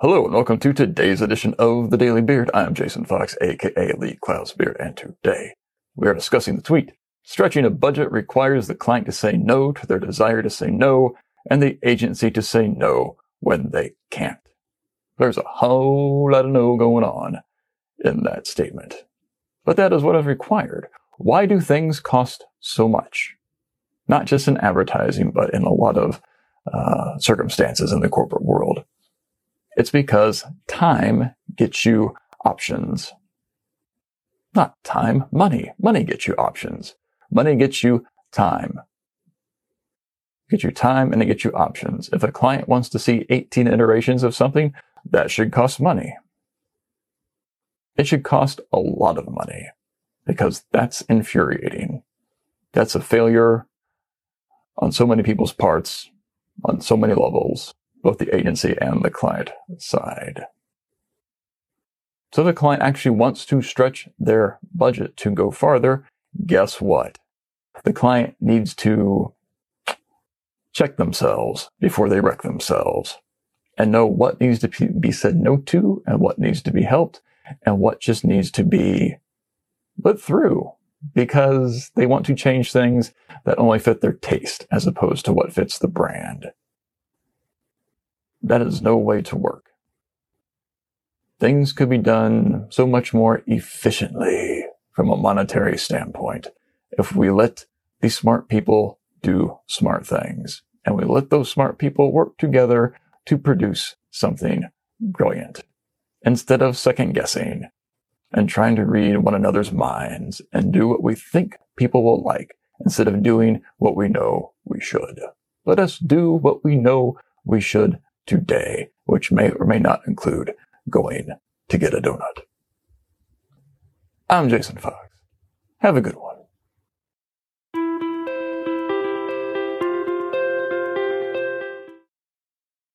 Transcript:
Hello and welcome to today's edition of the Daily Beard. I am Jason Fox, aka Lee Clow's Beard, and today we are discussing the tweet. Stretching a budget requires the client to say no to their desire to say no and the agency to say no when they can't. There's a whole lot of no going on in that statement. But that is what is required. Why do things cost so much? Not just in advertising, but in a lot of uh, circumstances in the corporate world. It's because time gets you options. Not time, money. Money gets you options. Money gets you time. Get you time and it gets you options. If a client wants to see 18 iterations of something, that should cost money. It should cost a lot of money because that's infuriating. That's a failure on so many people's parts, on so many levels both the agency and the client side. So the client actually wants to stretch their budget to go farther. Guess what? The client needs to check themselves before they wreck themselves and know what needs to be said no to and what needs to be helped and what just needs to be put through because they want to change things that only fit their taste as opposed to what fits the brand. That is no way to work. Things could be done so much more efficiently from a monetary standpoint if we let the smart people do smart things and we let those smart people work together to produce something brilliant instead of second guessing and trying to read one another's minds and do what we think people will like instead of doing what we know we should. Let us do what we know we should today, which may or may not include going to get a donut. I'm Jason Fox. Have a good one.